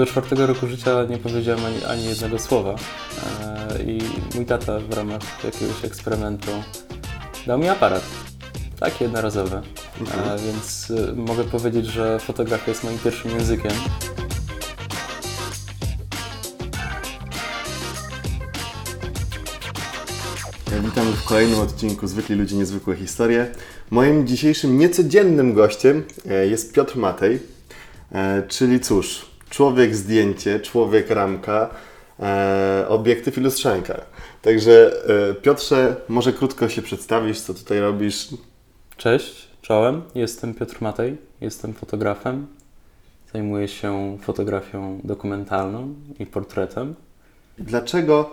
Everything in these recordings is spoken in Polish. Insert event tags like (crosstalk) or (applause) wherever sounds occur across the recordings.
Do czwartego roku życia nie powiedziałem ani, ani jednego słowa. E, I mój tata w ramach jakiegoś eksperymentu dał mi aparat. Tak, jednorazowy. E, więc e, mogę powiedzieć, że fotografia jest moim pierwszym językiem. Witamy w kolejnym odcinku Zwykli Ludzie, Niezwykłe Historie. Moim dzisiejszym niecodziennym gościem jest Piotr Matej, czyli cóż, człowiek zdjęcie, człowiek ramka, e, obiektyw i lustrzanka. Także Piotrze, może krótko się przedstawisz, co tutaj robisz? Cześć, czołem. Jestem Piotr Matej, jestem fotografem. Zajmuję się fotografią dokumentalną i portretem. Dlaczego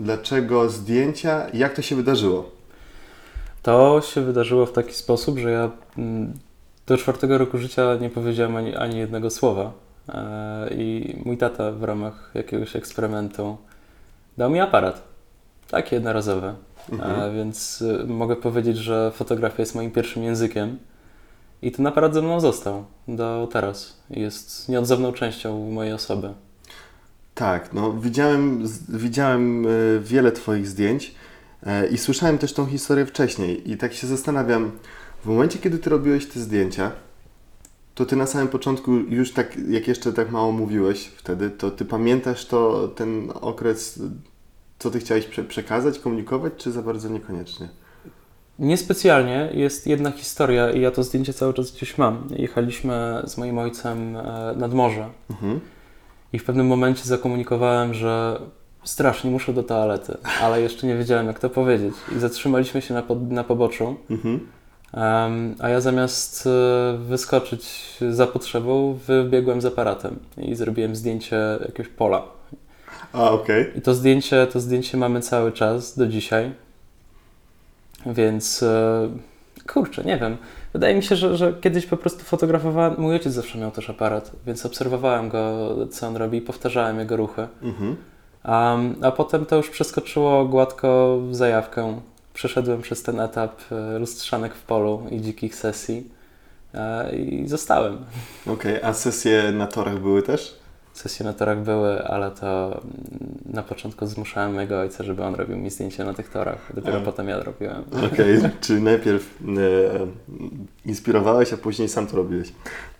Dlaczego zdjęcia? Jak to się wydarzyło? To się wydarzyło w taki sposób, że ja mm, do czwartego roku życia nie powiedziałem ani, ani jednego słowa. E, I mój tata w ramach jakiegoś eksperymentu dał mi aparat. Tak, jednorazowy. E, mhm. Więc y, mogę powiedzieć, że fotografia jest moim pierwszym językiem. I ten aparat ze mną został do teraz. Jest nieodzowną częścią mojej osoby. Tak, no widziałem, widziałem e, wiele Twoich zdjęć e, i słyszałem też tą historię wcześniej i tak się zastanawiam, w momencie kiedy Ty robiłeś te zdjęcia, to Ty na samym początku już tak, jak jeszcze tak mało mówiłeś wtedy, to Ty pamiętasz to, ten okres, co Ty chciałeś prze przekazać, komunikować, czy za bardzo niekoniecznie? Niespecjalnie. Jest jedna historia i ja to zdjęcie cały czas gdzieś mam. Jechaliśmy z moim ojcem e, nad morze. Mhm. I w pewnym momencie zakomunikowałem, że strasznie muszę do toalety, ale jeszcze nie wiedziałem, jak to powiedzieć. I zatrzymaliśmy się na, po, na poboczu. Um, a ja zamiast e, wyskoczyć za potrzebą, wybiegłem z aparatem i zrobiłem zdjęcie jakiegoś pola. A, okej. Okay. I to zdjęcie, to zdjęcie mamy cały czas do dzisiaj. Więc e, kurczę, nie wiem. Wydaje mi się, że, że kiedyś po prostu fotografowałem. Mój ojciec zawsze miał też aparat, więc obserwowałem go, co on robi i powtarzałem jego ruchy. Mhm. Um, a potem to już przeskoczyło gładko w zajawkę. Przeszedłem przez ten etap e, lustrzanek w polu i dzikich sesji e, i zostałem. Okej, okay, a sesje na torach były też? sesje na torach były, ale to mm, na początku zmuszałem mojego ojca, żeby on robił mi zdjęcia na tych torach. Dopiero a. potem ja robiłem. Okej, okay. (laughs) czyli najpierw e, inspirowałeś, a później sam to robiłeś.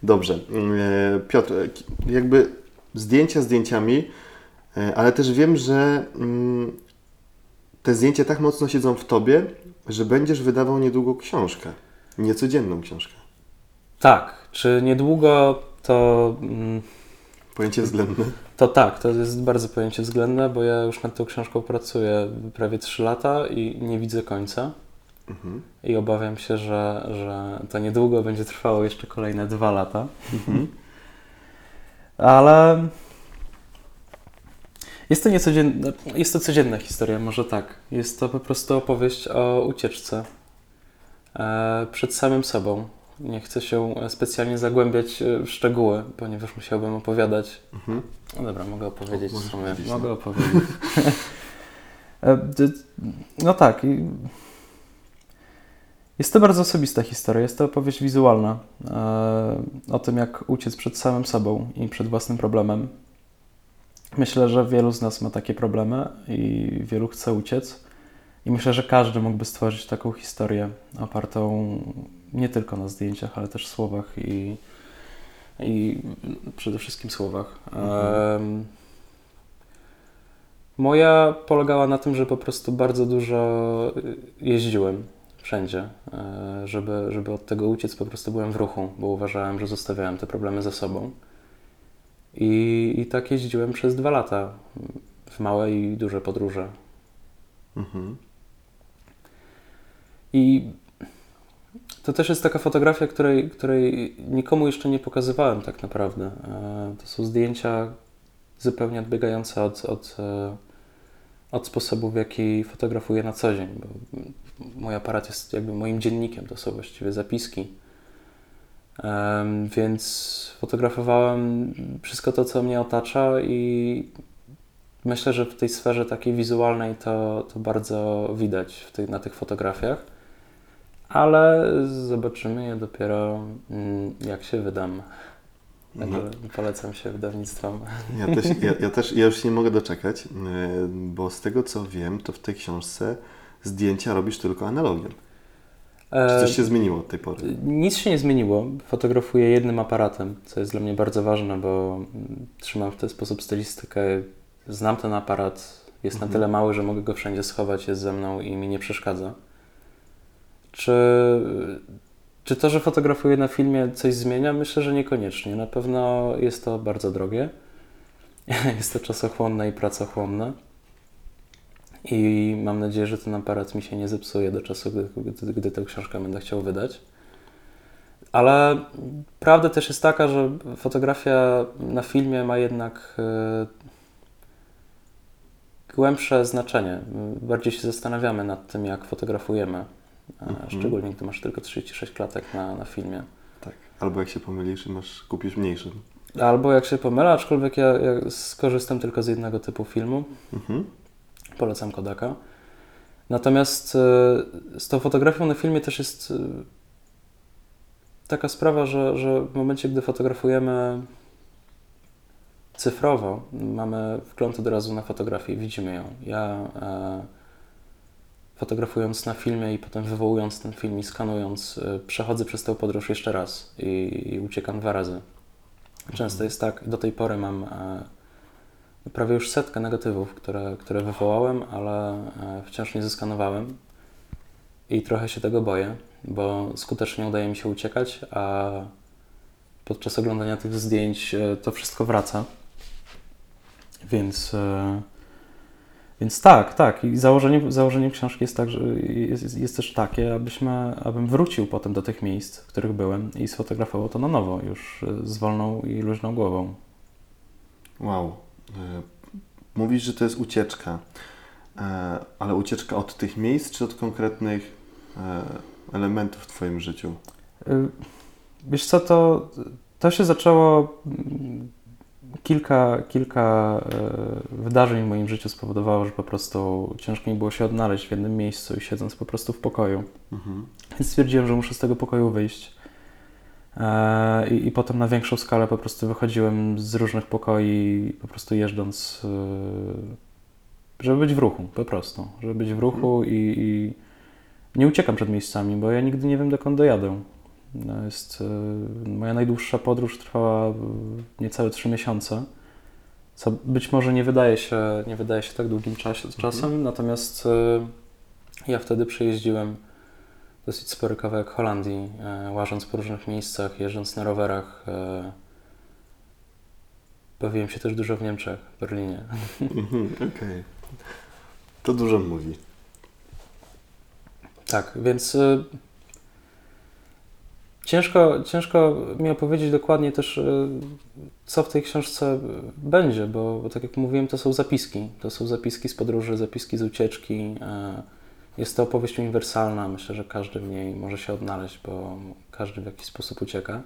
Dobrze. E, Piotr, jakby zdjęcia zdjęciami, e, ale też wiem, że mm, te zdjęcia tak mocno siedzą w tobie, że będziesz wydawał niedługo książkę. Niecodzienną książkę. Tak. Czy niedługo to... Mm, Pojęcie względne? To tak, to jest bardzo pojęcie względne, bo ja już nad tą książką pracuję prawie 3 lata i nie widzę końca. Mhm. I obawiam się, że, że to niedługo będzie trwało jeszcze kolejne dwa lata. Mhm. (laughs) Ale jest to niecodzienna, jest to codzienna historia, może tak. Jest to po prostu opowieść o ucieczce e, przed samym sobą, nie chcę się specjalnie zagłębiać e, w szczegóły, ponieważ musiałbym opowiadać. Mhm. No dobra, mogę opowiedzieć w sumie. Mogę no. opowiedzieć. (laughs) E, no tak. Jest to bardzo osobista historia. Jest to opowieść wizualna o tym, jak uciec przed samym sobą i przed własnym problemem. Myślę, że wielu z nas ma takie problemy i wielu chce uciec. I myślę, że każdy mógłby stworzyć taką historię opartą nie tylko na zdjęciach, ale też słowach i, i przede wszystkim słowach. Mhm. moja polegała na tym, że po prostu bardzo dużo jeździłem wszędzie, e, żeby, żeby od tego uciec, po prostu byłem w ruchu, bo uważałem, że zostawiałem te problemy za sobą. I, i tak jeździłem przez dwa lata w małe i duże podróże. Mhm. I to też jest taka fotografia, której, której nikomu jeszcze nie pokazywałem tak naprawdę. E, to są zdjęcia zupełnie odbiegające od, od, e, od sposobu, w jaki fotografuję na co dzień. Bo mój aparat jest jakby moim dziennikiem, to są właściwie zapiski. Więc fotografowałem wszystko to, co mnie otacza i myślę, że w tej sferze takiej wizualnej to, to bardzo widać tych, na tych fotografiach ale zobaczymy je dopiero mm, jak się wydam. Także no. polecam się wydawnictwom. Ja też, ja, ja, (laughs) też ja już nie mogę doczekać, bo z tego co wiem, to w tej książce zdjęcia robisz tylko analogiem. Czy coś się zmieniło od tej pory? Nic się nie zmieniło. Fotografuję jednym aparatem, co jest dla mnie bardzo ważne, bo trzymam w ten sposób stylistykę. Znam ten aparat, jest mhm. na tyle mały, że mogę go wszędzie schować, jest ze mną i mi nie przeszkadza. Czy, czy to, że fotografuję na filmie coś zmienia? Myślę, że niekoniecznie. Na pewno jest to bardzo drogie. (laughs) Jest to czasochłonne i pracochłonne. I mam nadzieję, że ten aparat mi się nie zepsuje do czasu, gdy, gdy, gdy tę książkę będę chciał wydać. Ale prawda też jest taka, że fotografia na filmie ma jednak e, głębsze znaczenie. Bardziej się zastanawiamy nad tym, jak fotografujemy. Mhm. Szczególnie, gdy masz tylko 36 klatek na, na filmie. Tak. Albo jak się pomylisz i masz, kupisz mniejszy. Albo jak się pomylę, aczkolwiek ja, ja skorzystam tylko z jednego typu filmu. Mhm. Polecam Kodaka. Natomiast e, z tą fotografią na filmie też jest e, taka sprawa, że, że w momencie, gdy fotografujemy cyfrowo, mamy wgląd od razu na fotografię, widzimy ją. Ja e, fotografując na filmie i potem wywołując ten film i skanując, przechodzę przez tę podróż jeszcze raz i, i uciekam dwa razy. Często jest tak, do tej pory mam prawie już setkę negatywów, które, które wywołałem, ale e, wciąż nie zeskanowałem i trochę się tego boję, bo skutecznie udaje mi się uciekać, a podczas oglądania tych zdjęć e, to wszystko wraca. Więc, e, więc tak, tak. I założenie, założeniem książki jest, tak, że jest, jest też takie, abyśmy, abym wrócił potem do tych miejsc, w których byłem i sfotografował to na nowo, już z wolną i luźną głową. Wow. E, mówisz, że to jest ucieczka, e, ale ucieczka od tych miejsc, czy od konkretnych e, elementów w Twoim życiu? Wiesz co, to, to się zaczęło mm, kilka, kilka wydarzeń w moim życiu spowodowało, że po prostu ciężko mi było się odnaleźć w jednym miejscu i siedząc po prostu w pokoju. Mhm. Więc stwierdziłem, że muszę z tego pokoju wyjść. E, I, I, potem na większą skalę po prostu wychodziłem z różnych pokoi, po prostu jeżdżąc, e, żeby być w ruchu, po prostu. Żeby być w ruchu i, i nie uciekam przed miejscami, bo ja nigdy nie wiem, dokąd dojadę. No jest, e, moja najdłuższa podróż trwała niecałe trzy miesiące, co być może nie wydaje się, nie wydaje się tak długim czasie, czasem, mhm. natomiast ja wtedy przejeździłem dosyć spory kawałek Holandii, e, łażąc po różnych miejscach, jeżdżąc na rowerach. E, bawiłem się też dużo w Niemczech, w Berlinie. (laughs) Mhm, okej. Okay. To dużo mówi. Tak, więc y, ciężko, ciężko mi opowiedzieć dokładnie też, y, co w tej książce będzie, bo, bo tak jak mówiłem, to są zapiski. To są zapiski z podróży, zapiski z ucieczki. Y, jest to opowieść uniwersalna. Myślę, że każdy w niej może się odnaleźć, bo każdy w jakiś sposób ucieka.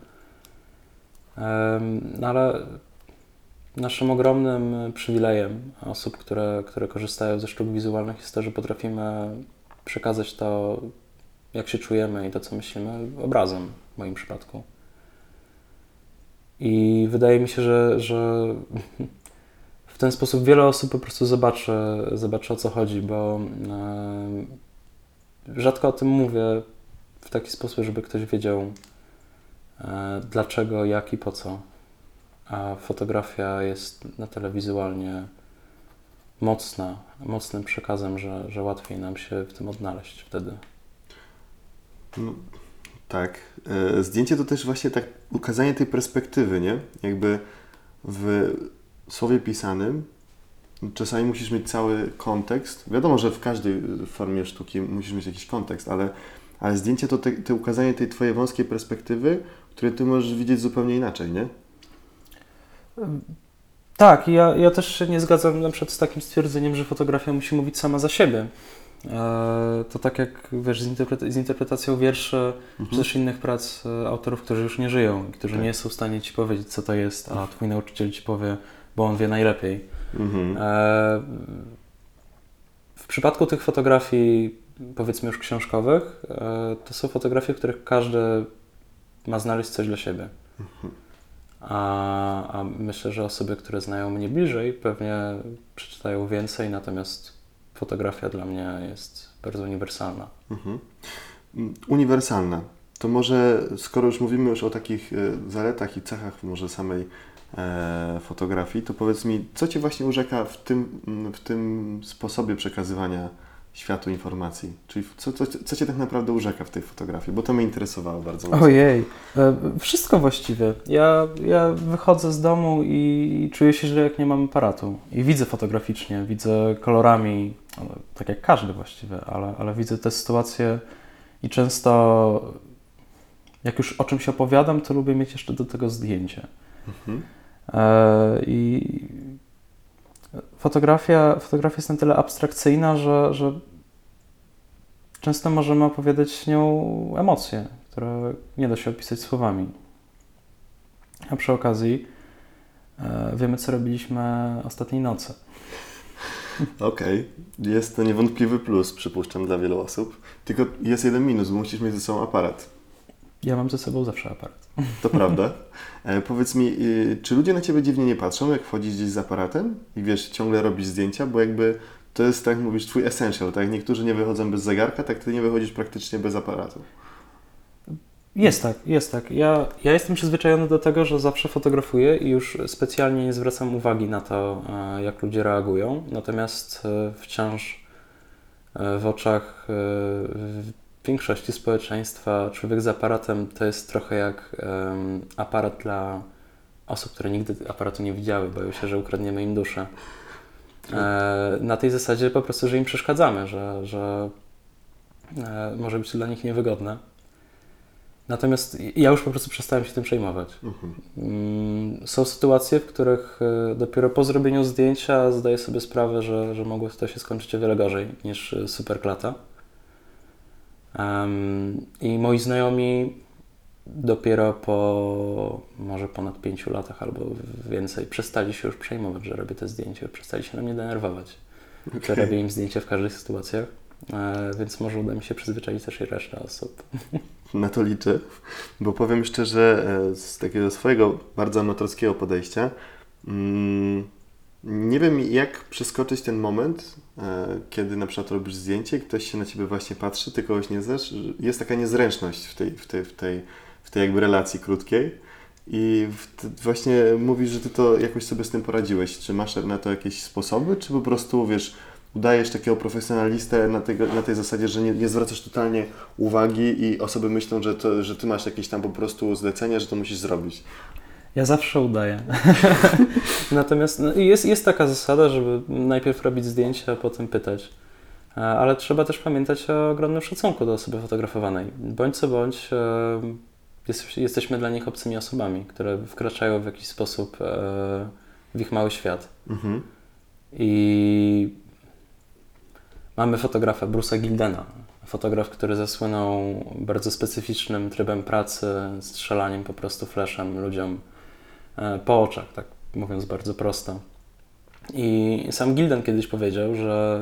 No ale naszym ogromnym przywilejem osób, które, które korzystają ze sztuk wizualnych jest to, że potrafimy przekazać to, jak się czujemy i to, co myślimy, obrazem w moim przypadku. I wydaje mi się, że, że (laughs) w ten sposób wiele osób po prostu zobaczy, zobaczy o co chodzi, bo rzadko o tym mówię w taki sposób, żeby ktoś wiedział e, dlaczego, jak i po co. A fotografia jest na tyle wizualnie mocna, mocnym przekazem, że, że łatwiej nam się w tym odnaleźć wtedy. No, tak. E, zdjęcie to też właśnie tak ukazanie tej perspektywy, nie? Jakby w słowie pisanym czasami musisz mieć cały kontekst. Wiadomo, że w każdej formie sztuki musisz mieć jakiś kontekst, ale, ale zdjęcie to te, te ukazanie tej twojej wąskiej perspektywy, której ty możesz widzieć zupełnie inaczej, nie? Tak, ja, ja też się nie zgadzam na przykład z takim stwierdzeniem, że fotografia musi mówić sama za siebie. E, to tak jak wiesz, z, interpreta z interpretacją wierszy mhm. czy też innych prac e, autorów, którzy już nie żyją, którzy tak. nie są w stanie ci powiedzieć, co to jest, a twój nauczyciel ci powie, bo on wie najlepiej. Mhm. E, w przypadku tych fotografii, powiedzmy już książkowych, e, to są fotografie, w których każdy ma znaleźć coś dla siebie. Mhm. A, a myślę, że osoby, które znają mnie bliżej, pewnie przeczytają więcej, natomiast fotografia dla mnie jest bardzo uniwersalna. Mhm. Uniwersalna. To może, skoro już mówimy już o takich e, zaletach i cechach może samej fotografii, to powiedz mi, co Cię właśnie urzeka w tym, w tym sposobie przekazywania światu informacji? Czyli co, co, co Cię tak naprawdę urzeka w tej fotografii? Bo to mnie interesowało bardzo. Mocno. Ojej, e, wszystko właściwie. Ja, ja wychodzę z domu i czuję się źle, jak nie mam aparatu. I widzę fotograficznie, widzę kolorami, tak jak każdy właściwie, ale, ale widzę te sytuacje i często jak już o czymś opowiadam, to lubię mieć jeszcze do tego zdjęcie. Mhm. E, I fotografia, fotografia jest na tyle abstrakcyjna, że, że często możemy opowiadać nią emocje, które nie da się opisać słowami. A przy okazji e, wiemy, co robiliśmy ostatniej nocy. (laughs) Okej, okay. jest to niewątpliwy plus, przypuszczam, dla wielu osób. Tylko jest jeden minus, bo musisz mieć ze sobą aparat. Ja mam ze sobą zawsze aparat. To prawda. E, powiedz mi, y, czy ludzie na Ciebie dziwnie nie patrzą, jak wchodzisz gdzieś z aparatem i wiesz, ciągle robisz zdjęcia, bo jakby to jest, tak mówisz, Twój essential, tak? Niektórzy nie wychodzą bez zegarka, tak Ty nie wychodzisz praktycznie bez aparatu. Jest tak, jest tak. Ja, ja jestem przyzwyczajony do tego, że zawsze fotografuję i już specjalnie nie zwracam uwagi na to, e, jak ludzie reagują. Natomiast e, wciąż w oczach większości społeczeństwa człowiek z aparatem to jest trochę jak aparat dla osób, które nigdy aparatu nie widziały, boją się, że ukradniemy im duszę. Na tej zasadzie po prostu, że im przeszkadzamy, że, że może być to dla nich niewygodne. Natomiast ja już po prostu przestałem się tym przejmować. Mhm. Mm, są sytuacje, w których e, dopiero po zrobieniu zdjęcia zdaję sobie sprawę, że, że mogło to się skończyć o wiele gorzej niż e, superklata. Um, I moi znajomi dopiero po może ponad pięciu latach albo więcej przestali się już przejmować, że robię te zdjęcia, przestali się na mnie denerwować. Okay. Że robię im zdjęcia w każdych sytuacjach, e, więc może uda mi się przyzwyczaić też i resztę osób. na to liczę, bo powiem szczerze, e, z takiego swojego bardzo amatorskiego podejścia, mm, nie wiem jak przeskoczyć ten moment, kiedy na przykład robisz zdjęcie, ktoś się na ciebie właśnie patrzy, ty kogoś nie znasz, jest taka niezręczność w tej, w tej, w tej, w tej jakby relacji krótkiej. I właśnie mówisz, że ty to jakoś sobie z tym poradziłeś. Czy masz na to jakieś sposoby, czy po prostu wiesz, udajesz takiego profesjonalistę na, tego, na tej zasadzie, że nie, nie zwracasz totalnie uwagi i osoby myślą, że, to, że ty masz jakieś tam po prostu zlecenie, że to musisz zrobić. Ja zawsze udaję. (laughs) Natomiast no, jest, jest taka zasada, żeby najpierw robić zdjęcia, a potem pytać. Ale trzeba też pamiętać o ogromnym szacunku do osoby fotografowanej. Bądź co bądź, e, jest, jesteśmy dla nich obcymi osobami, które wkraczają w jakiś sposób e, w ich mały świat. Mhm. I Mamy fotografa Bruce'a Gildena, fotograf, który zasłynął bardzo specyficznym trybem pracy, strzelaniem po prostu fleszem ludziom po oczach, tak mówiąc bardzo prosto. I sam Gilden kiedyś powiedział, że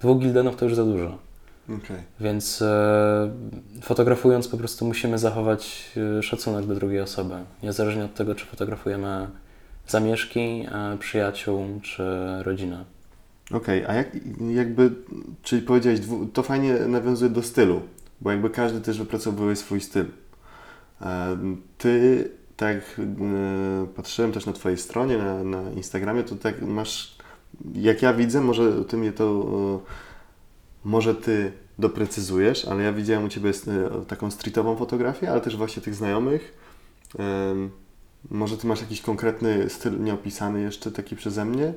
dwóch Gildenów to już za dużo. Okay. Więc e, fotografując po prostu musimy zachować e, szacunek do drugiej osoby. Niezależnie od tego, czy fotografujemy zamieszki, e, przyjaciół czy rodzinę. Okej, okay, a jak, jakby, czyli powiedziałeś, to fajnie nawiązuje do stylu, bo jakby każdy też wypracowuje swój styl. E, ty, tak e, patrzyłem też na Twojej stronie, na, na Instagramie, to tak masz, jak ja widzę, może Ty mnie to, może Ty doprecyzujesz, ale ja widziałem u Ciebie e, taką streetową fotografię, ale też właśnie tych znajomych. Może Ty masz jakiś konkretny styl nieopisany jeszcze taki przeze mnie?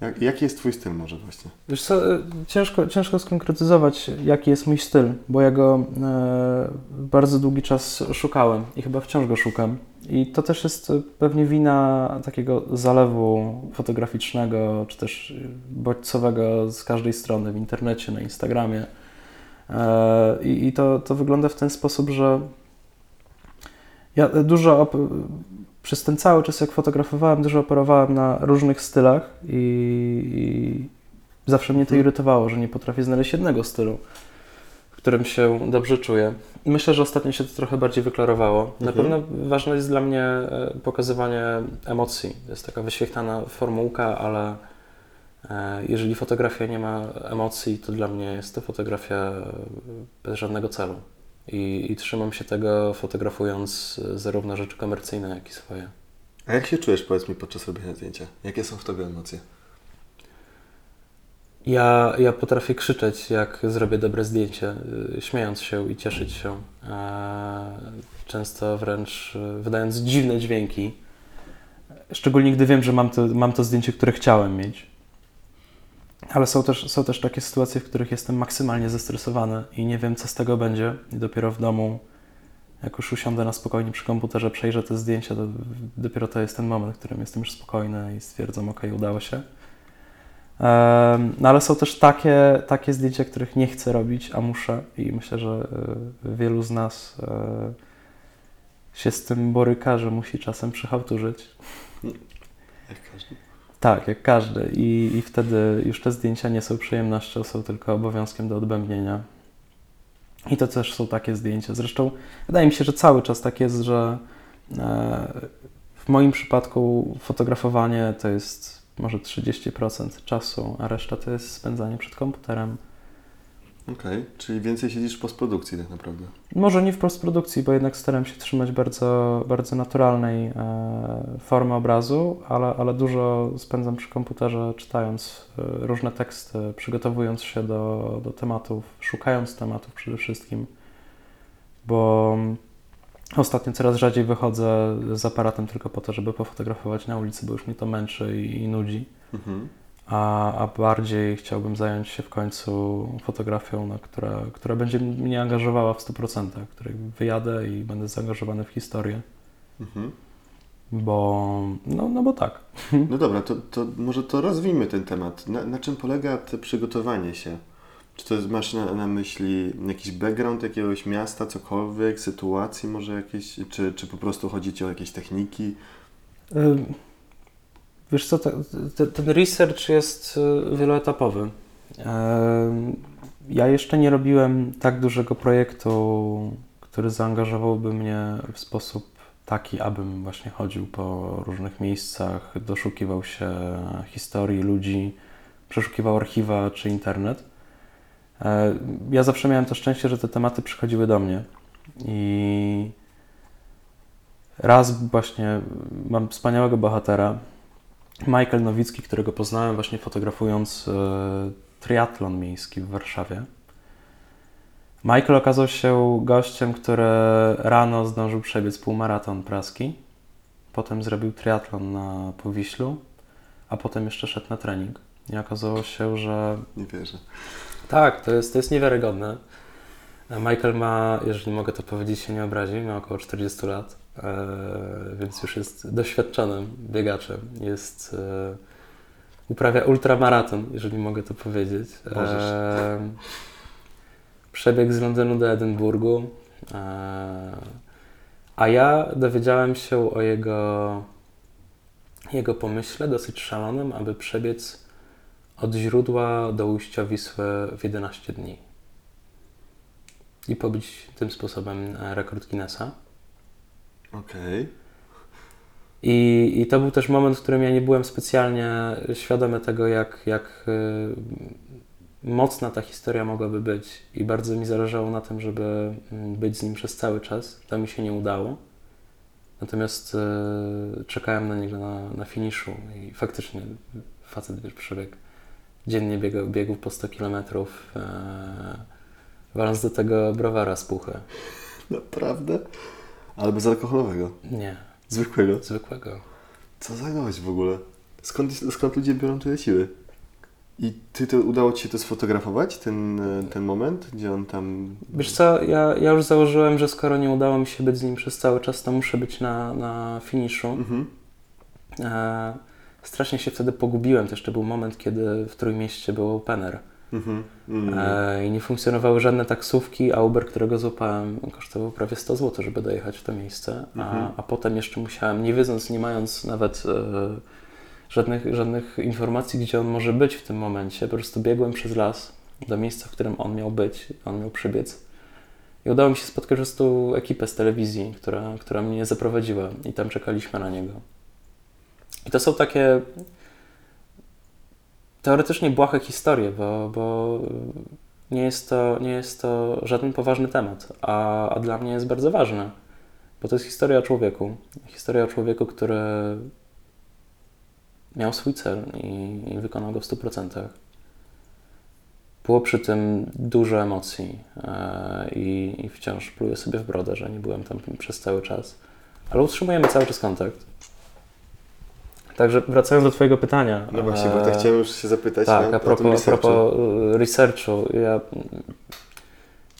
Jak, jaki jest Twój styl może właśnie? Wiesz co, e, ciężko, ciężko skonkretyzować, jaki jest mój styl, bo ja go e, bardzo długi czas szukałem i chyba wciąż go szukam. I to też jest pewnie wina takiego zalewu fotograficznego, czy też bodźcowego z każdej strony w internecie, na Instagramie. E, I, to, to wygląda w ten sposób, że ja dużo przez ten cały czas, jak fotografowałem, dużo operowałem na różnych stylach i, i zawsze mnie to mhm. irytowało, że nie potrafię znaleźć jednego stylu, w którym się dobrze czuję. Myślę, że ostatnio się to trochę bardziej wyklarowało. Na Mhm. pewno ważne jest dla mnie e, pokazywanie emocji. To jest taka wyświetlana formułka, ale e, jeżeli fotografia nie ma emocji, to dla mnie jest to fotografia e, bez żadnego celu. I, i trzymam się tego fotografując e, zarówno rzeczy komercyjne, jak i swoje. A jak się czujesz, powiedz mi, podczas robienia zdjęcia? Jakie są w tobie emocje? Ja, ja potrafię krzyczeć, jak zrobię dobre zdjęcie, y, śmiejąc się i cieszyć się. E, Często wręcz wydając dziwne dźwięki. Szczególnie gdy wiem, że mam to, mam to zdjęcie, które chciałem mieć. Ale są też, są też takie sytuacje, w których jestem maksymalnie zestresowany i nie wiem, co z tego będzie. I dopiero w domu, jak już usiądę na spokojnie przy komputerze, przejrzę te zdjęcia, to dopiero to jest ten moment, w którym jestem już spokojny i stwierdzam, ok, udało się. No ale są też takie, takie zdjęcia, których nie chcę robić, a muszę i myślę, że e, wielu z nas e, się z tym boryka, że musi czasem przychałturzyć. Jak każdy. Tak, jak każdy I, i wtedy już te zdjęcia nie są przyjemnością, są tylko obowiązkiem do odbębnienia. I to też są takie zdjęcia. Zresztą wydaje mi się, że cały czas tak jest, że e, w moim przypadku fotografowanie to jest może 30% czasu, a reszta to jest spędzanie przed komputerem. Okej, czyli więcej siedzisz w postprodukcji tak naprawdę. Może nie w postprodukcji, bo jednak staram się trzymać bardzo, bardzo naturalnej e, formy obrazu, ale, ale dużo spędzam przy komputerze czytając e, różne teksty, przygotowując się do, do tematów, szukając tematów przede wszystkim, bo ostatnio coraz rzadziej wychodzę z aparatem tylko po to, żeby pofotografować na ulicy, bo już mnie to męczy i, i nudzi. Mhm. A, a bardziej chciałbym zająć się w końcu fotografią, no, która, która będzie mnie angażowała w 100%, której wyjadę i będę zaangażowany w historię, Mhm. bo no, no bo tak. No dobra, to, to może to rozwijmy ten temat. Na, na czym polega to przygotowanie się? Czy to jest, masz na, na myśli jakiś background jakiegoś miasta, cokolwiek, sytuacji może jakieś, czy, czy po prostu chodzi Ci o jakieś techniki? Ym, Wiesz co, te, te, ten research jest y, wieloetapowy. Ja jeszcze nie robiłem tak dużego projektu, który zaangażowałby mnie w sposób taki, abym właśnie chodził po różnych miejscach, doszukiwał się historii ludzi, przeszukiwał archiwa czy internet. Ja zawsze miałem to szczęście, że te tematy przychodziły do mnie i raz właśnie mam wspaniałego bohatera, Michael Nowicki, którego poznałem właśnie fotografując e, triatlon miejski w Warszawie. Michael okazał się gościem, który rano zdążył przebiec półmaraton praski, potem zrobił triatlon na Powiślu, a potem jeszcze szedł na trening. I okazało się, że Nie wierzę. tak, to jest, to jest niewiarygodne. Michael ma, jeżeli mogę to powiedzieć, się nie obrazi, ma około 40 lat, więc już jest doświadczonym biegaczem. Jest, e, uprawia ultramaraton, jeżeli mogę to powiedzieć. Możesz. E, przebieg z Londynu do Edynburgu. E, a ja dowiedziałem się o jego, jego pomyśle dosyć szalonym, aby przebiec od źródła do ujścia Wisły w 11 dni. I pobić tym sposobem e, rekord Guinnessa. Okej. I, I to był też moment, w którym ja nie byłem specjalnie świadomy tego, jak, jak y, mocna ta historia mogłaby być. I bardzo mi zależało na tym, żeby mm, być z nim przez cały czas. To mi się nie udało. Natomiast y, czekałem na niego na, na finiszu i faktycznie facet wiesz, przebiegł dziennie biegał, biegł po 100 km, e, waląc do tego browara z puchy. Naprawdę? Ale bez alkoholowego. Nie, Zwykłego. zwykłego. Co za gość w ogóle? Skąd, skąd ludzie biorą tyle siły? I ty to udało ci się to sfotografować, ten, ten moment, gdzie on tam. Wiesz co, ja, ja już założyłem, że skoro nie udało mi się być z nim przez cały czas, to muszę być na, na finiszu. Mhm. E, strasznie się wtedy pogubiłem. To jeszcze był moment, kiedy w Trójmieście był opener Mhm. Mm. e, i nie funkcjonowały żadne taksówki, a Uber, którego złapałem, kosztował prawie 100 zł, żeby dojechać w to miejsce. A, Mhm. a potem jeszcze musiałem, nie wiedząc, nie mając nawet e, żadnych, żadnych informacji, gdzie on może być w tym momencie, po prostu biegłem przez las do miejsca, w którym on miał być, on miał przybiec. I udało mi się spotkać po prostu ekipę z telewizji, która, która mnie zaprowadziła i tam czekaliśmy na niego. I to są takie teoretycznie błahe historie, bo, bo nie, jest to, nie jest to żaden poważny temat, a, a dla mnie jest bardzo ważny, bo to jest historia o człowieku. Historia o człowieku, który miał swój cel i, i wykonał go w 100%. Było przy tym dużo emocji e, i, i wciąż pluję sobie w brodę, że nie byłem tam przez cały czas. Ale utrzymujemy cały czas kontakt. Także wracając do Twojego pytania. No właśnie, bo tak chciałem już się zapytać. Tak, no, a propos, a propos y, researchu. Ja,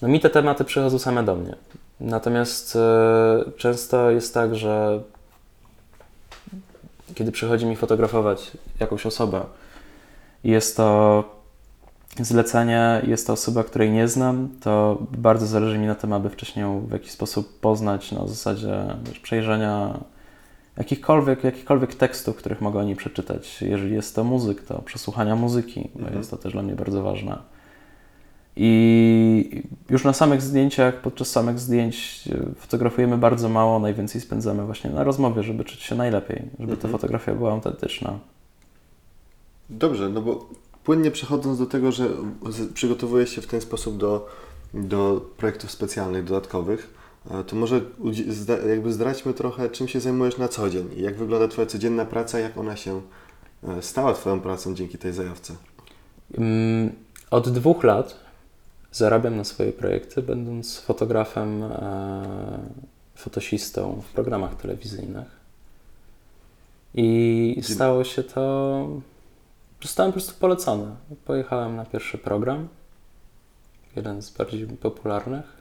no mi te tematy przychodzą same do mnie. Natomiast y, często jest tak, że kiedy przychodzi mi fotografować jakąś osobę jest to zlecenie, jest to osoba, której nie znam, to bardzo zależy mi na tym, aby wcześniej ją w jakiś sposób poznać na zasadzie wiesz, przejrzenia jakichkolwiek, jakichkolwiek tekstów, których mogę o niej przeczytać. Jeżeli jest to muzyk, to przesłuchania muzyki, bo Mhm. jest to też dla mnie bardzo ważne. I już na samych zdjęciach, podczas samych zdjęć e, fotografujemy bardzo mało, najwięcej spędzamy właśnie na rozmowie, żeby czuć się najlepiej, żeby ta Mhm. fotografia była autentyczna. Dobrze, no bo płynnie przechodząc do tego, że przygotowujesz się w ten sposób do, do projektów specjalnych, dodatkowych, to może jakby zdradźmy trochę, czym się zajmujesz na co dzień jak wygląda Twoja codzienna praca, jak ona się e, stała Twoją pracą dzięki tej zajawce. Mm, Od dwóch lat zarabiam na swoje projekty, będąc fotografem, e, fotosistą w programach telewizyjnych. I stało się to. Zostałem po prostu polecony. Pojechałem na pierwszy program, jeden z bardziej popularnych,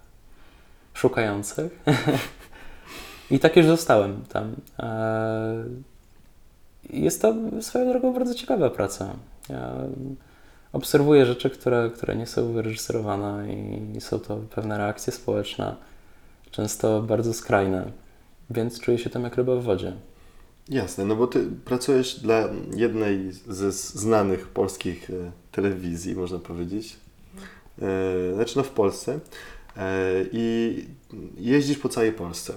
szukających. (laughs) I tak już zostałem tam. E, Jest to swoją drogą bardzo ciekawa praca. Ja obserwuję rzeczy, które, które nie są wyreżyserowane i są to pewne reakcje społeczne, często bardzo skrajne, więc czuję się tam jak ryba w wodzie. Jasne, no bo Ty pracujesz dla jednej ze znanych polskich e, telewizji, można powiedzieć, e, znaczy no w Polsce i jeździsz po całej Polsce.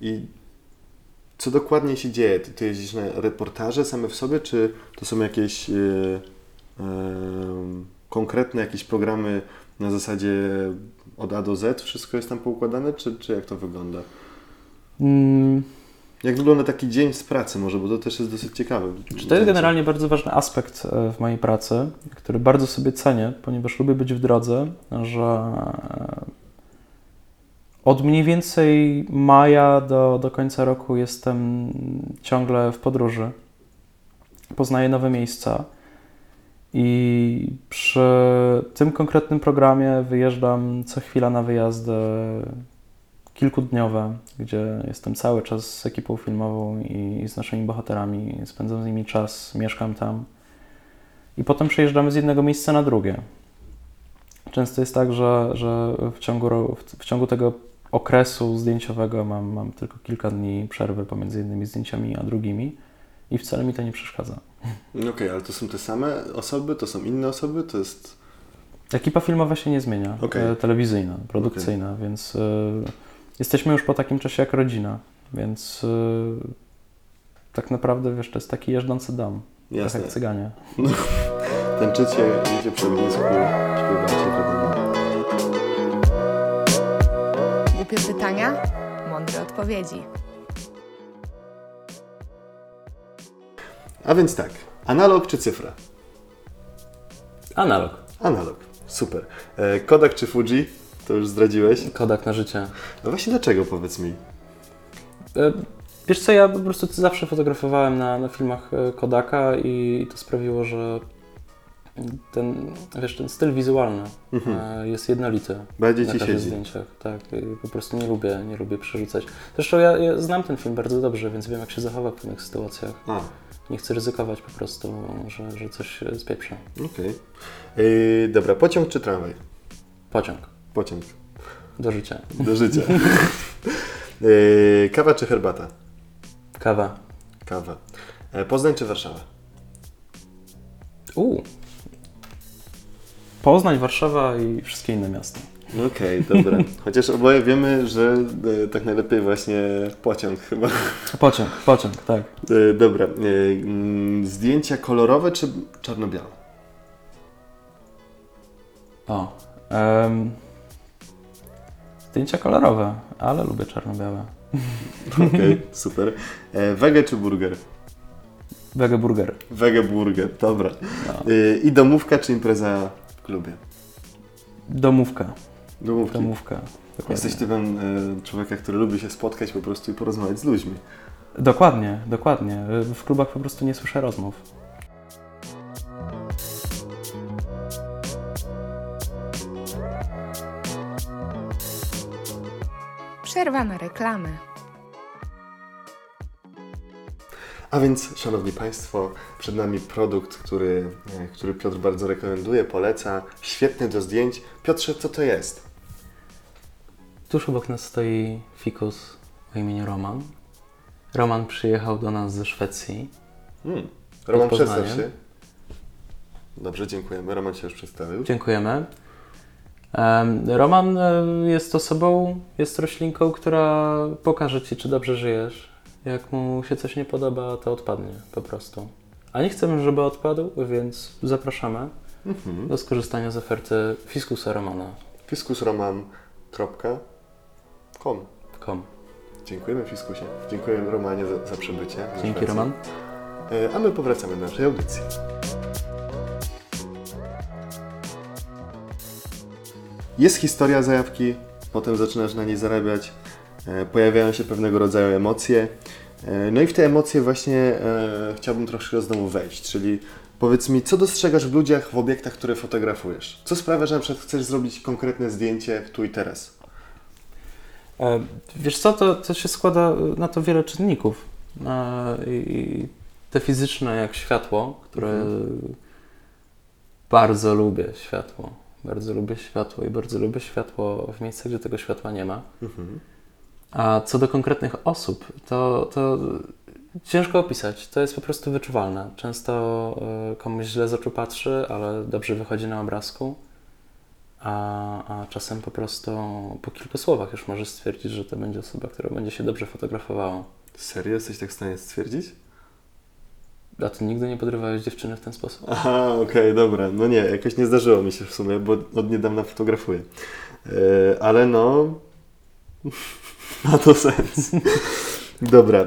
I co dokładnie się dzieje? Ty, ty jeździsz na reportaże same w sobie, czy to są jakieś e, e, konkretne jakieś programy na zasadzie od A do Z, wszystko jest tam poukładane, czy, czy jak to wygląda? Mm, Jak wygląda taki dzień z pracy może, bo to też jest dosyć ciekawe. Czy to jest generalnie bardzo ważny aspekt e, w mojej pracy, który bardzo sobie cenię, ponieważ lubię być w drodze, że e, od mniej więcej maja do, do końca roku jestem ciągle w podróży. Poznaję nowe miejsca i przy tym konkretnym programie wyjeżdżam co chwila na wyjazdy kilkudniowe, gdzie jestem cały czas z ekipą filmową i z naszymi bohaterami, spędzam z nimi czas, mieszkam tam. I potem przejeżdżamy z jednego miejsca na drugie. Często jest tak, że, że w, ciągu, w, ciągu tego okresu zdjęciowego mam, mam tylko kilka dni przerwy pomiędzy jednymi zdjęciami a drugimi i wcale mi to nie przeszkadza. No Okej, ale to są te same osoby, to są inne osoby, to jest... Ekipa filmowa się nie zmienia, Okej. e, telewizyjna, produkcyjna, więc e, jesteśmy już po takim czasie jak rodzina, więc e, tak naprawdę, wiesz, to jest taki jeżdżący dom, Jasne. jak cyganie. Tańczycie, jedzie przy ognisku, śpiewacie. Głupie pytania, mądre odpowiedzi. A więc tak, analog czy cyfra? Analog, Analog, super. E, Kodak czy Fuji? To już zdradziłeś. Kodak na życie. A właśnie dlaczego, powiedz mi? E, Wiesz co, ja po prostu zawsze fotografowałem na, na filmach e, Kodaka i to sprawiło, że ten, wiesz, ten styl wizualny Mhm. e, jest jednolity Bardziej na ci siedzi. zdjęciach. Tak, po prostu nie lubię, nie lubię przerzucać. Zresztą ja, ja znam ten film bardzo dobrze, więc wiem jak się zachowa w pewnych sytuacjach. A, Nie chcę ryzykować po prostu, że, że coś się spieprzy. okej. E, Dobra, pociąg czy tramwaj? Pociąg Pociąg. do życia. Do życia. E, (laughs) Kawa czy herbata? Kawa. Kawa. E, Poznań czy Warszawa? U. Poznań, Warszawa i wszystkie inne miasta. Okej, dobra. (laughs) Chociaż oboje wiemy, że e, tak najlepiej właśnie pociąg chyba. Pociąg, pociąg, tak. E, dobra. E, mm, zdjęcia kolorowe czy czarno-białe? O. em, zdjęcia kolorowe, ale lubię czarno-białe. Okej, (laughs) super. E, wege czy burger? Wege burger. Wege burger, dobra. No. E, I domówka czy impreza w klubie? Domówka. Domówki. Domówka. Dokładnie. Jesteś typem e, człowieka, który lubi się spotkać po prostu i porozmawiać z ludźmi. Dokładnie, dokładnie. W klubach po prostu nie słyszę rozmów. Przerwa na reklamy. A więc, Szanowni Państwo, przed nami produkt, który, e, który Piotr bardzo rekomenduje, poleca. Świetny do zdjęć. Piotrze, co to jest? Tuż obok nas stoi fikus o imieniu Roman. Roman przyjechał do nas ze Szwecji. Hmm. Roman, przedstaw się. Dobrze, dziękujemy. Roman się już przedstawił. Dziękujemy. Roman e, jest osobą, jest roślinką, która pokaże Ci, czy dobrze żyjesz. Jak mu się coś nie podoba, to odpadnie po prostu. A nie chcemy, żeby odpadł, więc zapraszamy Mhm. do skorzystania z oferty Fiskusa Romana. fiskusroman.com Com. Dziękujemy Fiskusie. Dziękuję Romanie za, za przybycie. Dzięki. Roman. E, A my powracamy do naszej audycji. Jest historia zajawki, potem zaczynasz na niej zarabiać, e, pojawiają się pewnego rodzaju emocje. E, No i w te emocje właśnie e, chciałbym troszkę znowu wejść, czyli powiedz mi, co dostrzegasz w ludziach, w obiektach, które fotografujesz? Co sprawia, że na przykład chcesz zrobić konkretne zdjęcie tu i teraz? Wiesz co, to, to się składa na to wiele czynników. I te fizyczne, jak światło, które bardzo lubię światło. Bardzo lubię światło i bardzo lubię światło w miejscach, gdzie tego światła nie ma. Mhm. A co do konkretnych osób, to, to ciężko opisać. To jest po prostu wyczuwalne. Często e, komuś źle z oczu patrzy, ale dobrze wychodzi na obrazku. A, a czasem po prostu po kilku słowach już możesz stwierdzić, że to będzie osoba, która będzie się dobrze fotografowała. Serio? Jesteś tak w stanie stwierdzić? A ty nigdy nie podrywałeś dziewczyny w ten sposób? Aha, okej, dobra. No nie, jakoś nie zdarzyło mi się w sumie, bo od niedawna fotografuję. E, ale no, (laughs) ma to sens. Dobra, e,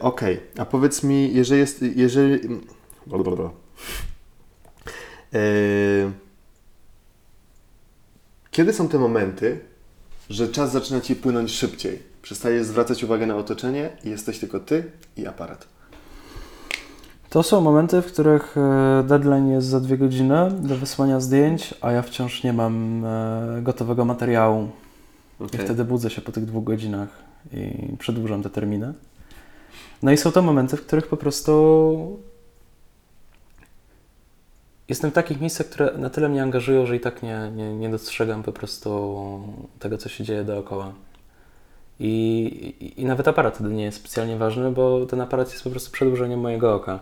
okej. A powiedz mi, jeżeli jest, jeżeli... Blablabla. E, kiedy są te momenty, że czas zaczyna Ci płynąć szybciej? Przestajesz zwracać uwagę na otoczenie i jesteś tylko Ty i aparat. To są momenty, w których e, deadline jest za dwie godziny do wysłania zdjęć, a ja wciąż nie mam e, gotowego materiału. I Okej. wtedy budzę się po tych dwóch godzinach i przedłużam te terminy. No i są to momenty, w których po prostu jestem w takich miejscach, które na tyle mnie angażują, że i tak nie, nie, nie dostrzegam po prostu tego, co się dzieje dookoła. I, i, I nawet aparat wtedy nie jest specjalnie ważny, bo ten aparat jest po prostu przedłużeniem mojego oka.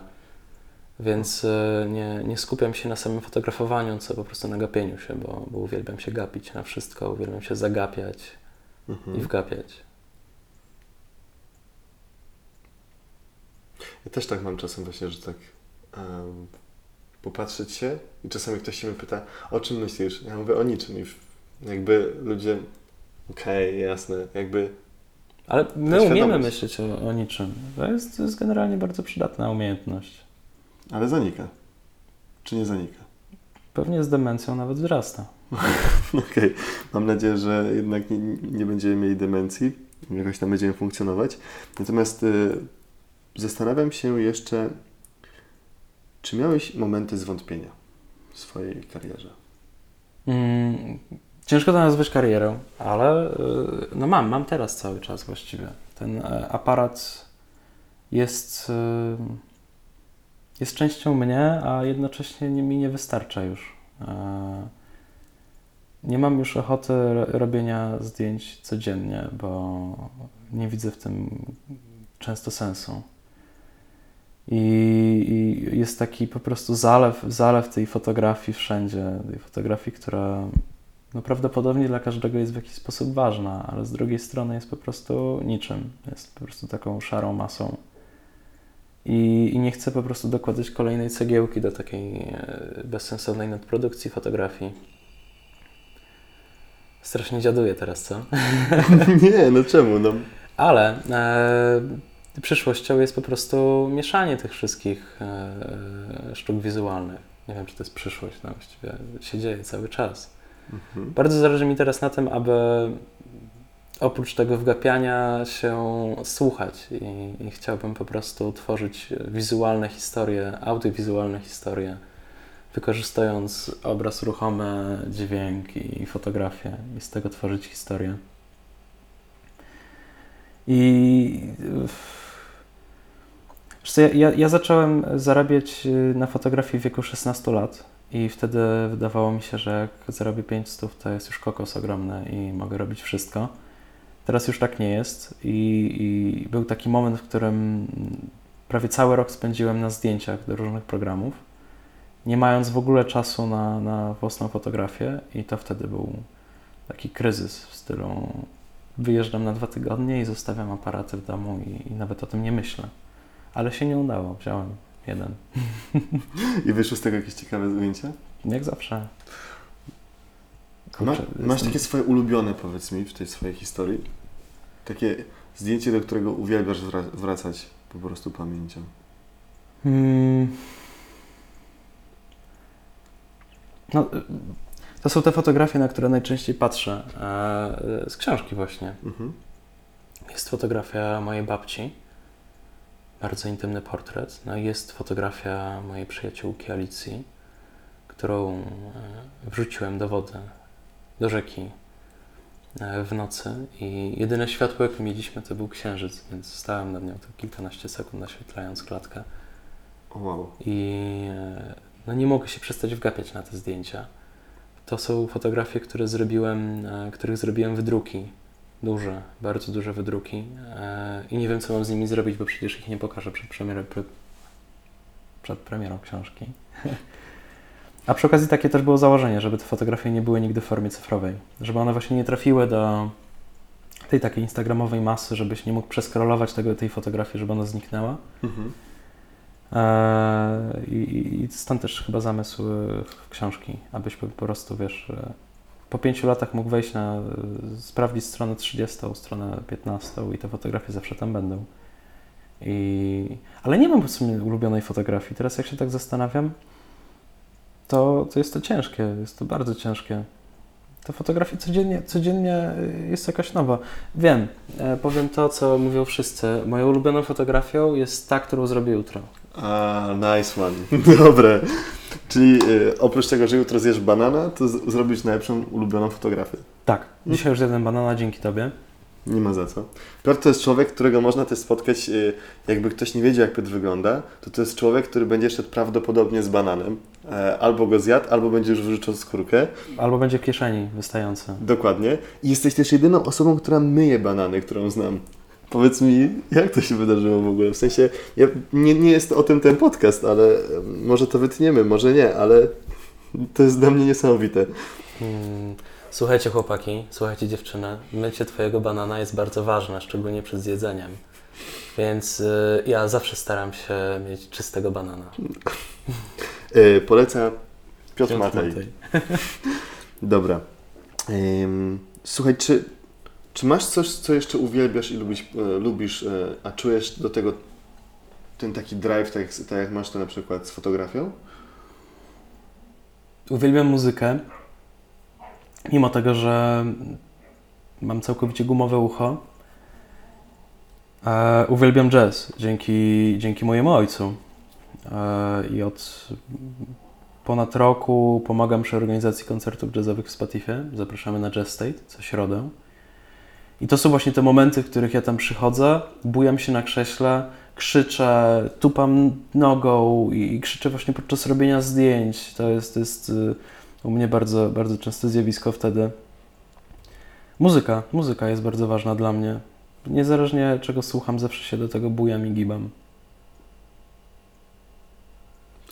Więc e, nie, nie skupiam się na samym fotografowaniu, co po prostu na gapieniu się, bo, bo uwielbiam się gapić na wszystko, uwielbiam się zagapiać Mhm. i wgapiać. Ja też tak mam czasem właśnie, że tak em, popatrzeć się i czasami ktoś się mnie pyta, o czym myślisz? Ja mówię o niczym i w- jakby ludzie, okej, jasne, jakby Ale my umiemy myśleć o, o niczym. To jest, to jest generalnie bardzo przydatna umiejętność. Ale zanika. Czy nie zanika? Pewnie z demencją nawet wzrasta. (laughs) Okej, mam nadzieję, że jednak nie, nie będziemy mieli demencji, jakoś tam będziemy funkcjonować. Natomiast y, zastanawiam się jeszcze, czy miałeś momenty zwątpienia w swojej karierze? Mm, ciężko to nazwać karierą, ale y, no mam, mam teraz cały czas właściwie. Ten e, aparat jest, y, jest częścią mnie, a jednocześnie nie, mi nie wystarcza już. E, Nie mam już ochoty ro- robienia zdjęć codziennie, bo nie widzę w tym często sensu. I, I jest taki po prostu zalew, zalew tej fotografii wszędzie, tej fotografii, która no prawdopodobnie dla każdego jest w jakiś sposób ważna, ale z drugiej strony jest po prostu niczym. Jest po prostu taką szarą masą. I, i nie chcę po prostu dokładać kolejnej cegiełki do takiej e, bezsensownej nadprodukcji fotografii. Strasznie dziaduję teraz, co? (laughs) Nie, no czemu? No, Ale e, przyszłością jest po prostu mieszanie tych wszystkich e, sztuk wizualnych. Nie wiem, czy to jest przyszłość, no właściwie się dzieje cały czas. mhm. Bardzo zależy mi teraz na tym, aby oprócz tego wgapiania się słuchać i, i chciałbym po prostu tworzyć wizualne historie, audiowizualne historie, wykorzystując obraz ruchomy, dźwięk i fotografię i z tego tworzyć historię. I ja, ja zacząłem zarabiać y, na fotografii w wieku 16 lat i wtedy wydawało mi się, że jak zarobię 500, to jest już kokos ogromny i mogę robić wszystko. Teraz już tak nie jest i, i był taki moment, w którym prawie cały rok spędziłem na zdjęciach do różnych programów, nie mając w ogóle czasu na, na własną fotografię i to wtedy był taki kryzys w stylu wyjeżdżam na dwa tygodnie i zostawiam aparaty w domu i, i nawet o tym nie myślę. Ale się nie udało, wziąłem jeden. (laughs) I wyszło z tego jakieś ciekawe zdjęcia? Jak zawsze. Ma, Kurczę, masz jestem- takie swoje ulubione, powiedz mi, w tej swojej historii? Takie zdjęcie, do którego uwielbiasz wra- wracać po prostu pamięcią. Hmm. No, y, to są te fotografie, na które najczęściej patrzę. e, Z książki właśnie. Mhm. Jest fotografia mojej babci. Bardzo intymny portret. No i jest fotografia mojej przyjaciółki Alicji, którą e, wrzuciłem do wody, do rzeki e, w nocy i jedyne światło, jakie mieliśmy, to był księżyc, więc stałem nad nią to kilkanaście sekund, naświetlając klatkę. O, wow. I e, no nie mogę się przestać wgapiać na te zdjęcia. To są fotografie, które zrobiłem, e, których zrobiłem wydruki. Duże, bardzo duże wydruki. I nie wiem, co mam z nimi zrobić, bo przecież ich nie pokażę przed, premierą, przed premierą książki. (laughs) A przy okazji takie też było założenie, żeby te fotografie nie były nigdy w formie cyfrowej. Żeby one właśnie nie trafiły do tej takiej instagramowej masy, żebyś nie mógł przeskrolować tego, tej fotografii, żeby ona zniknęła. Mhm. Eee, I, I stąd też chyba zamysł e, w książki, abyś po, po prostu, wiesz, e, po pięciu latach mógł wejść na, e, sprawdzić stronę 30, stronę 15 i te fotografie zawsze tam będą. I, ale nie mam po sumie ulubionej fotografii. Teraz jak się tak zastanawiam, to, to jest to ciężkie, jest to bardzo ciężkie. Te fotografie codziennie, codziennie y, jest jakaś nowa. Wiem, e, powiem to, co mówią wszyscy. Moją ulubioną fotografią jest ta, którą zrobię jutro. A, nice one. (laughs) Dobre. Czyli y, oprócz tego, że jutro zjesz banana, to z- zrobisz najlepszą ulubioną fotografię. Tak, dzisiaj już zjadłem banana dzięki Tobie. Nie ma za co. Piotr to jest człowiek, którego można też spotkać, y, jakby ktoś nie wiedział, jak Piotr wygląda, to to jest człowiek, który będzie szedł prawdopodobnie z bananem. E, Albo go zjadł, albo będzie już wyrzucał skórkę. Albo będzie w kieszeni wystający. Dokładnie. I jesteś też jedyną osobą, która myje banany, którą znam. Powiedz mi, jak to się wydarzyło w ogóle? W sensie, ja, nie, nie jest o tym ten podcast, ale em, może to wytniemy, może nie, ale to jest dla mnie niesamowite. Hmm. Słuchajcie chłopaki, słuchajcie dziewczyny, mycie Twojego banana jest bardzo ważne, szczególnie przed zjedzeniem. Więc y, ja zawsze staram się mieć czystego banana. (laughs) E, poleca Piotr, Piotr Matej. Matej. (laughs) Dobra. Ym, słuchaj, czy, czy masz coś, co jeszcze uwielbiasz i lubisz, e, lubisz e, a czujesz do tego ten taki drive, tak, jak- tak jak masz to na przykład z fotografią? Uwielbiam muzykę, mimo tego, że mam całkowicie gumowe ucho. E, uwielbiam jazz dzięki, dzięki mojemu ojcu. E, I od ponad roku pomagam przy organizacji koncertów jazzowych w Spotify. Zapraszamy na Jazz State co środę. I to są właśnie te momenty, w których ja tam przychodzę, bujam się na krześle, krzyczę, tupam nogą i, i krzyczę właśnie podczas robienia zdjęć. To jest, to jest y, u mnie bardzo, bardzo częste zjawisko wtedy. Muzyka, muzyka jest bardzo ważna dla mnie. Niezależnie czego słucham, zawsze się do tego bujam i gibam.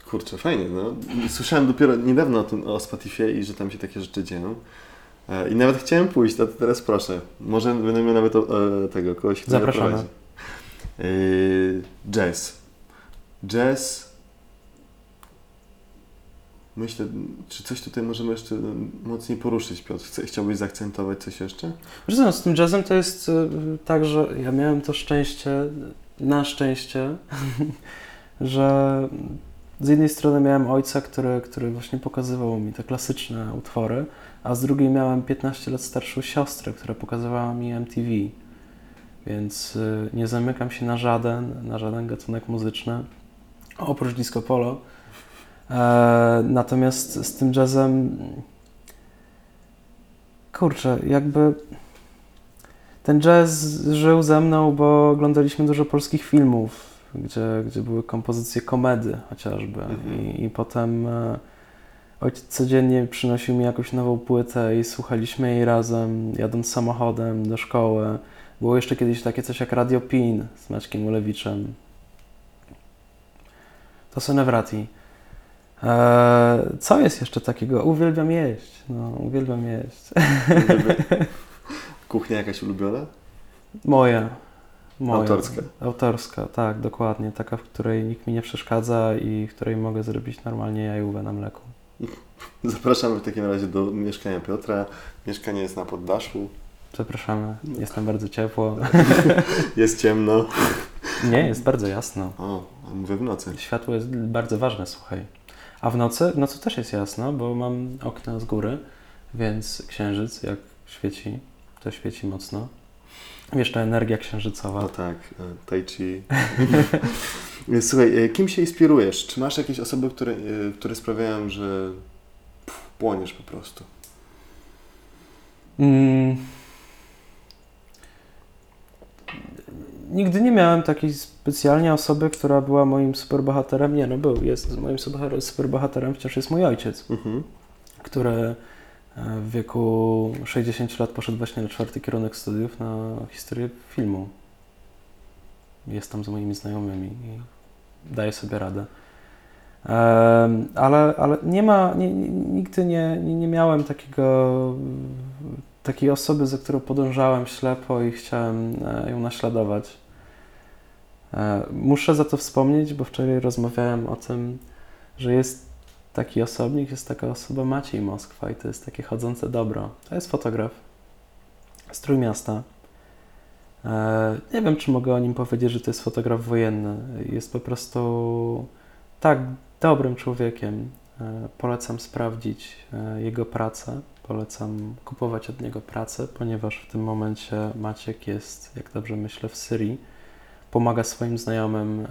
Kurczę, fajnie, no. Słyszałem dopiero niedawno o tym, o Spotify i że tam się takie rzeczy dzieją. E, I nawet chciałem pójść, to teraz proszę. Może będę miał nawet o, e, tego kogoś, kto Zapraszamy. E, jazz. Jazz. Myślę, czy coś tutaj możemy jeszcze mocniej poruszyć, Piotr? Chciałbyś zaakcentować coś jeszcze? Z tym jazzem to jest y, tak, że ja miałem to szczęście, na szczęście, (laughs) że z jednej strony miałem ojca, który, który właśnie pokazywał mi te klasyczne utwory, a z drugiej miałem 15 lat starszą siostrę, która pokazywała mi MTV. Więc y, nie zamykam się na żaden, na żaden gatunek muzyczny, oprócz disco polo. E, natomiast z tym jazzem, kurczę, jakby ten jazz żył ze mną, bo oglądaliśmy dużo polskich filmów, gdzie, gdzie były kompozycje komedy chociażby. Mhm. I, I potem e, ojciec codziennie przynosił mi jakąś nową płytę i słuchaliśmy jej razem, jadąc samochodem do szkoły. Było jeszcze kiedyś takie coś jak Radio Pin z Maćkiem Ulewiczem. To Senewrati. E, co jest jeszcze takiego? Uwielbiam jeść. No, uwielbiam jeść. (laughs) Kuchnia jakaś ulubiona? Moja. Moja. Autorska. Autorska, tak, dokładnie. Taka, w której nikt mi nie przeszkadza i w której mogę zrobić normalnie jajówę na mleku. (laughs) Zapraszamy w takim razie do mieszkania Piotra. Mieszkanie jest na poddaszu. Zapraszamy. Jest tam bardzo ciepło. (laughs) Jest ciemno. Nie, jest bardzo jasno. O, mówię w nocy. Światło jest bardzo ważne, słuchaj. A w nocy? W nocy też jest jasno, bo mam okna z góry, więc księżyc jak świeci, to świeci mocno. Jeszcze energia księżycowa. No tak, e, tai chi. (laughs) Słuchaj, e, kim się inspirujesz? Czy masz jakieś osoby, które, e, które sprawiają, że płoniesz po prostu? Mm. Nigdy nie miałem takiej specjalnie osoby, która była moim superbohaterem. Nie, no był, jest moim super- superbohaterem, wciąż jest mój ojciec, Mhm. który e, w wieku 60 lat poszedł właśnie na czwarty kierunek studiów na historię filmu. Jest tam z moimi znajomymi i daje sobie radę. Ale, ale nie ma, nie, nigdy nie, nie, nie miałem takiego, takiej osoby, za którą podążałem ślepo i chciałem e, ją naśladować. E, Muszę za to wspomnieć, bo wczoraj rozmawiałem o tym, że jest taki osobnik, jest taka osoba Maciej Moskwa i to jest takie chodzące dobro. To jest fotograf z Trójmiasta. E, Nie wiem, czy mogę o nim powiedzieć, że to jest fotograf wojenny. Jest po prostu tak dobrym człowiekiem. E, Polecam sprawdzić jego pracę. Polecam kupować od niego pracę, ponieważ w tym momencie Maciek jest, jak dobrze myślę, w Syrii. Pomaga swoim znajomym, e,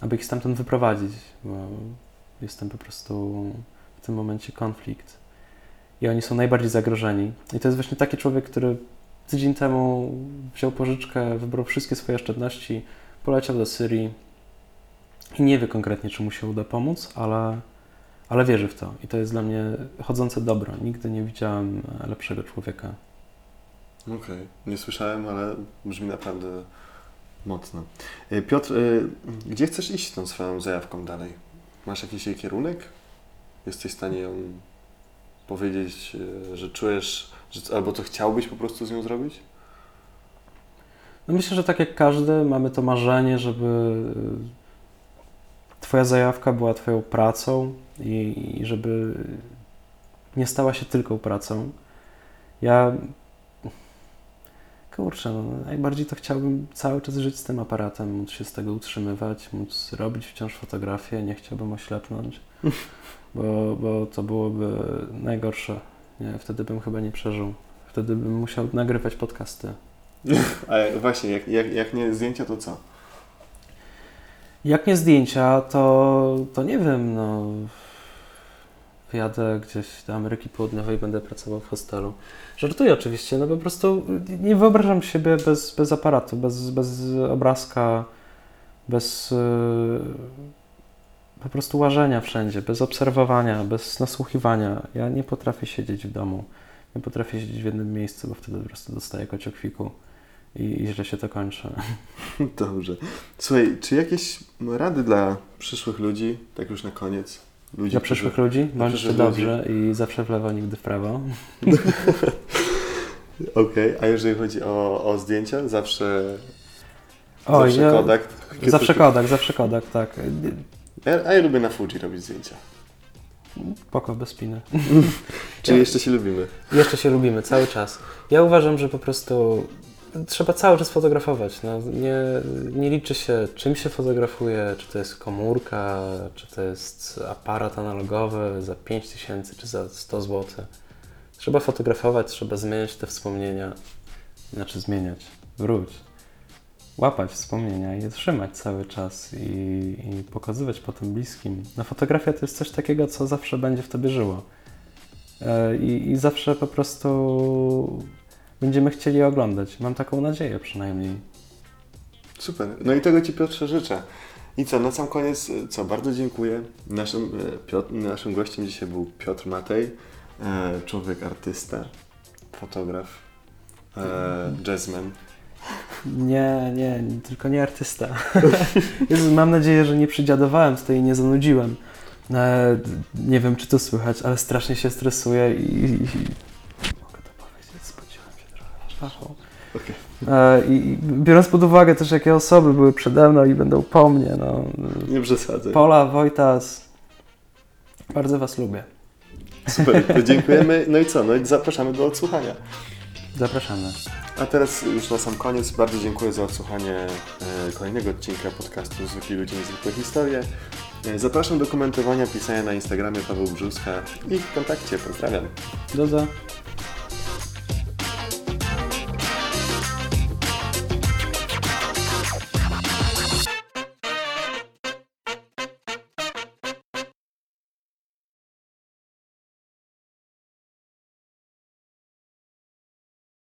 aby ich stamtąd wyprowadzić, bo jest tam po prostu w tym momencie konflikt. I oni są najbardziej zagrożeni. I to jest właśnie taki człowiek, który tydzień temu wziął pożyczkę, wybrał wszystkie swoje oszczędności, poleciał do Syrii i nie wie konkretnie, czy mu się uda pomóc, ale, ale wierzy w to. I to jest dla mnie chodzące dobro. Nigdy nie widziałem lepszego człowieka. Okej, nie słyszałem, ale brzmi naprawdę mocno. E, Piotr, e, gdzie chcesz iść z tą swoją zajawką dalej? Masz jakiś jej kierunek? Jesteś w stanie ją powiedzieć, e, że czujesz, że, albo co chciałbyś po prostu z nią zrobić? No myślę, że tak jak każdy, mamy to marzenie, żeby y, Twoja zajawka była Twoją pracą i, i żeby nie stała się tylko pracą. Ja, kurczę, no, najbardziej to chciałbym cały czas żyć z tym aparatem, móc się z tego utrzymywać, móc robić wciąż fotografię, nie chciałbym oślepnąć, (laughs) bo, bo to byłoby najgorsze. Nie, wtedy bym chyba nie przeżył. Wtedy bym musiał nagrywać podcasty. (laughs) A jak- właśnie, jak, jak, jak nie zdjęcia, to co? Jak nie zdjęcia, to, to nie wiem, no. Wyjadę gdzieś do Ameryki Południowej, będę pracował w hostelu. Żartuję oczywiście, no po prostu nie wyobrażam siebie bez, bez aparatu, bez, bez obrazka, bez yy, po prostu łażenia wszędzie, bez obserwowania, bez nasłuchiwania. Ja nie potrafię siedzieć w domu, nie potrafię siedzieć w jednym miejscu, bo wtedy po prostu dostaję kociokwiku i, i źle się to kończy. (laughs) Dobrze. Słuchaj, czy jakieś rady dla przyszłych ludzi, tak już na koniec? Ludzi, Dla przyszłych którzy- ludzi bądźcie przyszłych dobrze i zawsze w lewo, nigdy w prawo. (laughs) Okej, a jeżeli chodzi o, o zdjęcia, zawsze, Oj, zawsze ja, Kodak. zawsze Kodak, zawsze Kodak, tak. Ja, a ja lubię na Fuji robić zdjęcia. Poko, bez spiny. (laughs) Czyli Ja- jeszcze się lubimy. Jeszcze się lubimy, cały czas. Ja uważam, że po prostu trzeba cały czas fotografować. No, nie, nie liczy się, czym się fotografuje, czy to jest komórka, czy to jest aparat analogowy za 5000 czy za 100 zł. Trzeba fotografować, trzeba zmieniać te wspomnienia. Znaczy zmieniać, wróć. Łapać wspomnienia i je trzymać cały czas i, i pokazywać potem bliskim. No fotografia to jest coś takiego, co zawsze będzie w tobie żyło. E, I, I zawsze po prostu będziemy chcieli oglądać. Mam taką nadzieję przynajmniej. Super. No i tego Ci Piotrze życzę. I co, na sam koniec, co, bardzo dziękuję. Naszym, e, Piotr, naszym gościem dzisiaj był Piotr Matej, e, człowiek artysta, fotograf, e, jazzman. Nie, nie, tylko nie artysta. (laughs) Jezu, mam nadzieję, że nie przydziadowałem tutaj i nie zanudziłem. Nie wiem, czy to słychać, ale strasznie się stresuję i, Okej. E, I biorąc pod uwagę też, jakie osoby były przede mną i będą po mnie, no. Nie przesadzaj. Pola, Wojtas, bardzo Was lubię. Super, to dziękujemy. No i co, no i zapraszamy do odsłuchania. Zapraszamy. A teraz już na sam koniec bardzo dziękuję za odsłuchanie e, kolejnego odcinka podcastu Zwykli Ludzie Niezwykłe Historie. E, zapraszam do komentowania, pisania na Instagramie Paweł Brzuska i w kontakcie. Pozdrawiam. Do za.